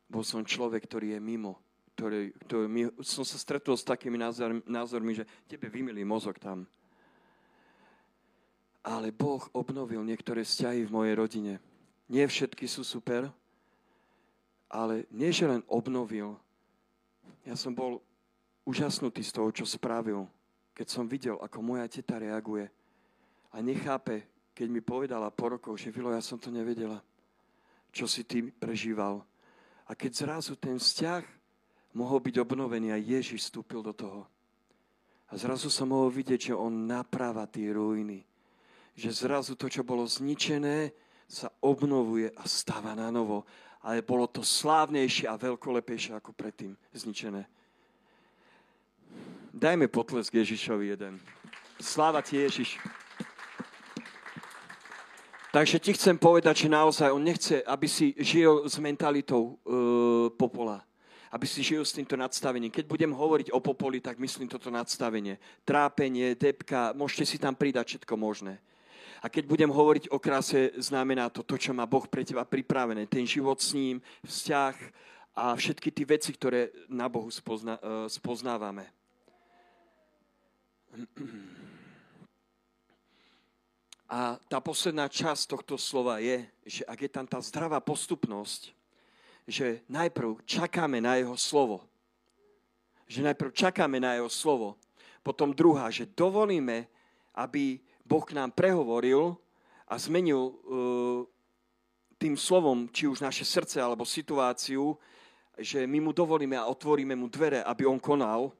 Bol som človek, ktorý je mimo ktorý, ktorý my, som sa stretol s takými názor, názormi, že tebe vymilí mozog tam. Ale Boh obnovil niektoré vzťahy v mojej rodine. Nie všetky sú super, ale nie, že len obnovil. Ja som bol úžasnutý z toho, čo spravil, keď som videl, ako moja teta reaguje. A nechápe, keď mi povedala po rokoch, že Vilo, ja som to nevedela, čo si ty prežíval. A keď zrazu ten vzťah mohol byť obnovený a Ježiš vstúpil do toho. A zrazu som mohol vidieť, že on napráva tie ruiny. Že zrazu to, čo bolo zničené, sa obnovuje a stáva na novo. Ale bolo to slávnejšie a veľkolepejšie ako predtým zničené. Dajme potlesk Ježišovi jeden. Sláva ti Ježiš. Takže ti chcem povedať, že naozaj on nechce, aby si žil s mentalitou uh, popola aby si žil s týmto nadstavením. Keď budem hovoriť o popoli, tak myslím toto nadstavenie. Trápenie, depka, môžete si tam pridať všetko možné. A keď budem hovoriť o kráse, znamená to to, čo má Boh pre teba pripravené. Ten život s ním, vzťah a všetky tie veci, ktoré na Bohu spozna, uh, spoznávame. A tá posledná časť tohto slova je, že ak je tam tá zdravá postupnosť, že najprv čakáme na jeho slovo. Že najprv čakáme na jeho slovo. Potom druhá, že dovolíme, aby Boh k nám prehovoril a zmenil uh, tým slovom, či už naše srdce alebo situáciu, že my mu dovolíme a otvoríme mu dvere, aby on konal,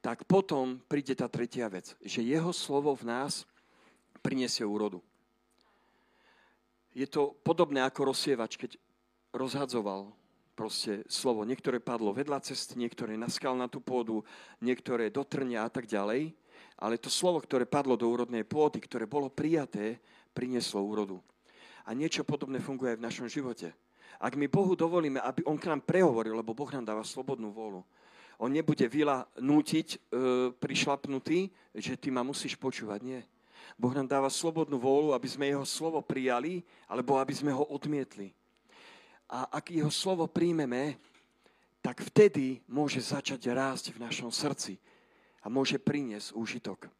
tak potom príde tá tretia vec, že jeho slovo v nás priniesie úrodu. Je to podobné ako rozsievač, keď rozhadzoval proste slovo. Niektoré padlo vedľa cesty, niektoré na tú pôdu, niektoré do trňa a tak ďalej. Ale to slovo, ktoré padlo do úrodnej pôdy, ktoré bolo prijaté, prinieslo úrodu. A niečo podobné funguje aj v našom živote. Ak my Bohu dovolíme, aby On k nám prehovoril, lebo Boh nám dáva slobodnú vôľu, On nebude vila nútiť e, prišlapnutý, že ty ma musíš počúvať. Nie. Boh nám dáva slobodnú vôľu, aby sme Jeho slovo prijali, alebo aby sme ho odmietli a ak jeho slovo príjmeme, tak vtedy môže začať rásť v našom srdci a môže priniesť úžitok.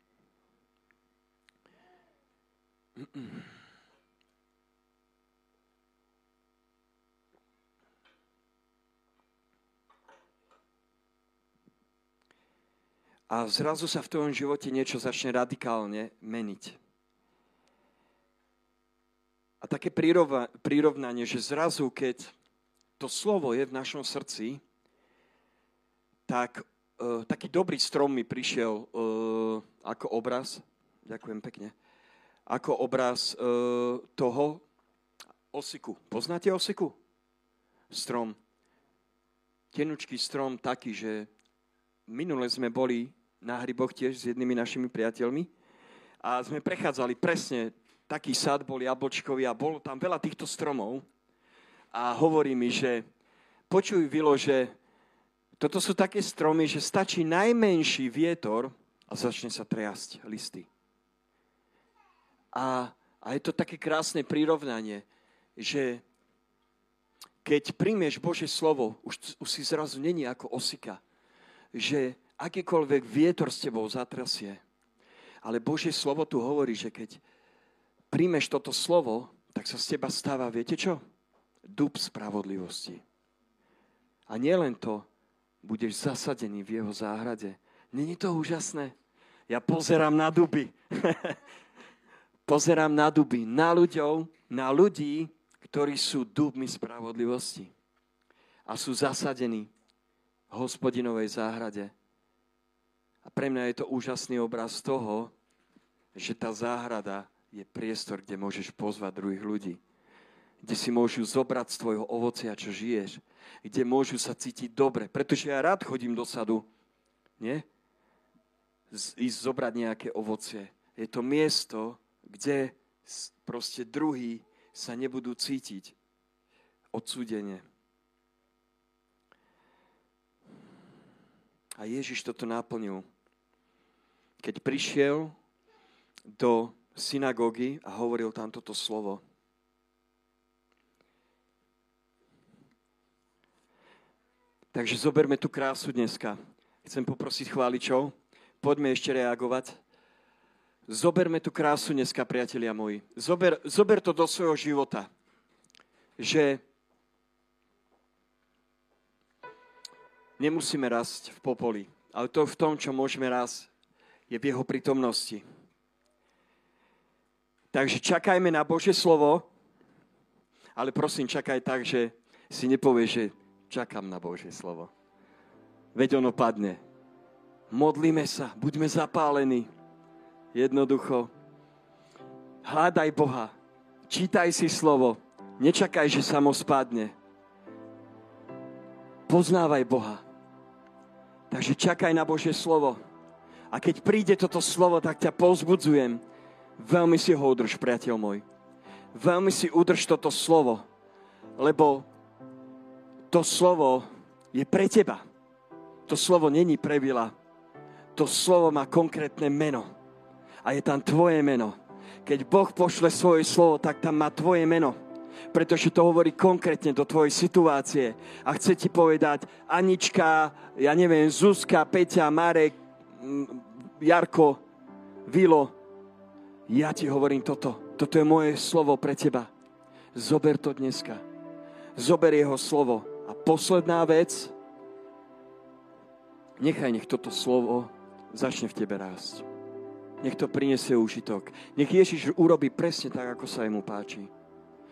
A zrazu sa v tvojom živote niečo začne radikálne meniť. A také prirovnanie, že zrazu, keď to slovo je v našom srdci, tak uh, taký dobrý strom mi prišiel uh, ako obraz, ďakujem pekne, ako obraz uh, toho osiku. Poznáte osiku? Strom. Tenučký strom taký, že minule sme boli na hryboch tiež s jednými našimi priateľmi a sme prechádzali presne taký sad, bol jablčkový a bolo tam veľa týchto stromov a hovorí mi, že počuj Vilo, že toto sú také stromy, že stačí najmenší vietor a začne sa triasť listy. A, a je to také krásne prirovnanie, že keď príjmeš Bože slovo, už, už si zrazu není ako osika, že akýkoľvek vietor s tebou zatrasie. Ale Božie slovo tu hovorí, že keď príjmeš toto slovo, tak sa z teba stáva, viete čo? Dub spravodlivosti. A nielen to, budeš zasadený v jeho záhrade. Není to úžasné? Ja pozerám na duby. pozerám na duby, na ľuďov, na ľudí, ktorí sú dubmi spravodlivosti. A sú zasadení v hospodinovej záhrade. Pre mňa je to úžasný obraz toho, že tá záhrada je priestor, kde môžeš pozvať druhých ľudí. Kde si môžu zobrať z tvojho ovocia, čo žiješ. Kde môžu sa cítiť dobre. Pretože ja rád chodím do sadu. Nie? Z, ísť zobrať nejaké ovocie. Je to miesto, kde proste druhý sa nebudú cítiť odsúdenie. A Ježiš toto naplnil. Keď prišiel do synagógy a hovoril tam toto slovo. Takže zoberme tú krásu dneska. Chcem poprosiť chváličov, poďme ešte reagovať. Zoberme tú krásu dneska, priatelia moji. Zober, zober to do svojho života. Že nemusíme rásť v popoli, ale to v tom, čo môžeme rásť, je v jeho prítomnosti. Takže čakajme na Božie slovo, ale prosím, čakaj tak, že si nepovieš, že čakám na Božie slovo. Veď ono padne. Modlíme sa, buďme zapálení. Jednoducho. Hľadaj Boha. Čítaj si slovo. Nečakaj, že samo spadne. Poznávaj Boha. Takže čakaj na Božie slovo. A keď príde toto slovo, tak ťa pozbudzujem. Veľmi si ho udrž, priateľ môj. Veľmi si udrž toto slovo, lebo to slovo je pre teba. To slovo není pre Vila. To slovo má konkrétne meno. A je tam tvoje meno. Keď Boh pošle svoje slovo, tak tam má tvoje meno pretože to hovorí konkrétne do tvojej situácie. A chce ti povedať Anička, ja neviem, Zuzka, Peťa, Marek, Jarko, Vilo, ja ti hovorím toto. Toto je moje slovo pre teba. Zober to dneska. Zober jeho slovo. A posledná vec, nechaj nech toto slovo začne v tebe rásť. Nech to prinesie užitok. Nech Ježiš urobí presne tak, ako sa jemu páči.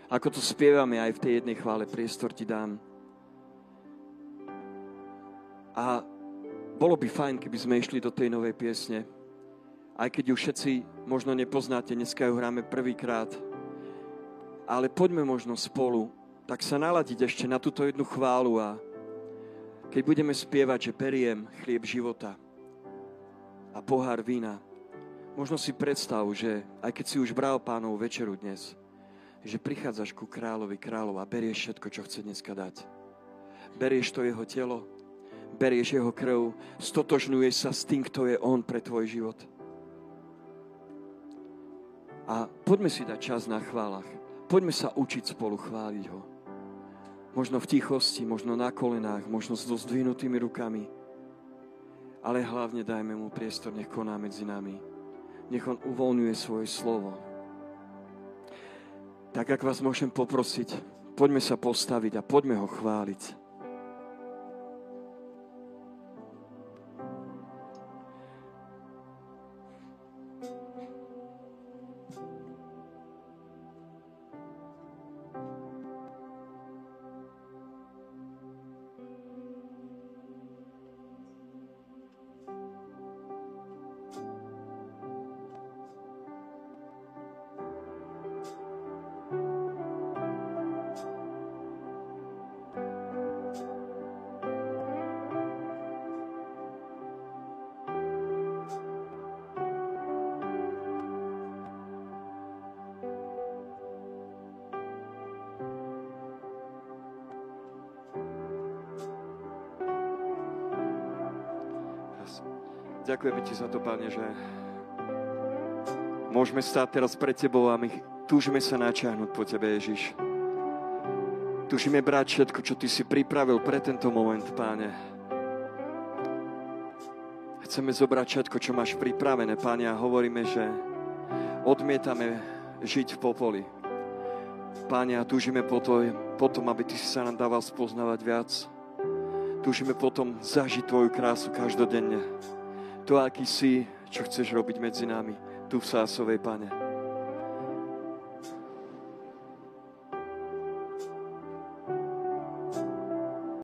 Ako to spievame aj v tej jednej chvále, priestor ti dám. A bolo by fajn, keby sme išli do tej novej piesne. Aj keď ju všetci možno nepoznáte, dneska ju hráme prvýkrát. Ale poďme možno spolu tak sa naladiť ešte na túto jednu chválu a keď budeme spievať, že periem chlieb života a pohár vína, možno si predstav, že aj keď si už bral pánov večeru dnes, že prichádzaš ku kráľovi kráľov a berieš všetko, čo chce dneska dať. Berieš to jeho telo, berieš jeho krv, stotožňuješ sa s tým, kto je on pre tvoj život. A poďme si dať čas na chválach. Poďme sa učiť spolu chváliť ho. Možno v tichosti, možno na kolenách, možno s zdvihnutými rukami. Ale hlavne dajme mu priestor, nech koná medzi nami. Nech on uvoľňuje svoje slovo Tak ak vás môžem poprosiť, poďme sa postaviť a poďme ho chváliť. Ďakujeme Ti za to, Pane, že môžeme stáť teraz pred Tebou a my túžime sa načáhnuť po Tebe, Ježiš. Túžime brať všetko, čo Ty si pripravil pre tento moment, Páne. Chceme zobrať všetko, čo máš pripravené, Páne, a hovoríme, že odmietame žiť v popoli. Páne, a túžime potom, aby Ty si sa nám dával spoznávať viac. Túžime potom zažiť Tvoju krásu každodenne to, aký si, čo chceš robiť medzi nami, tu v Sásovej, Pane.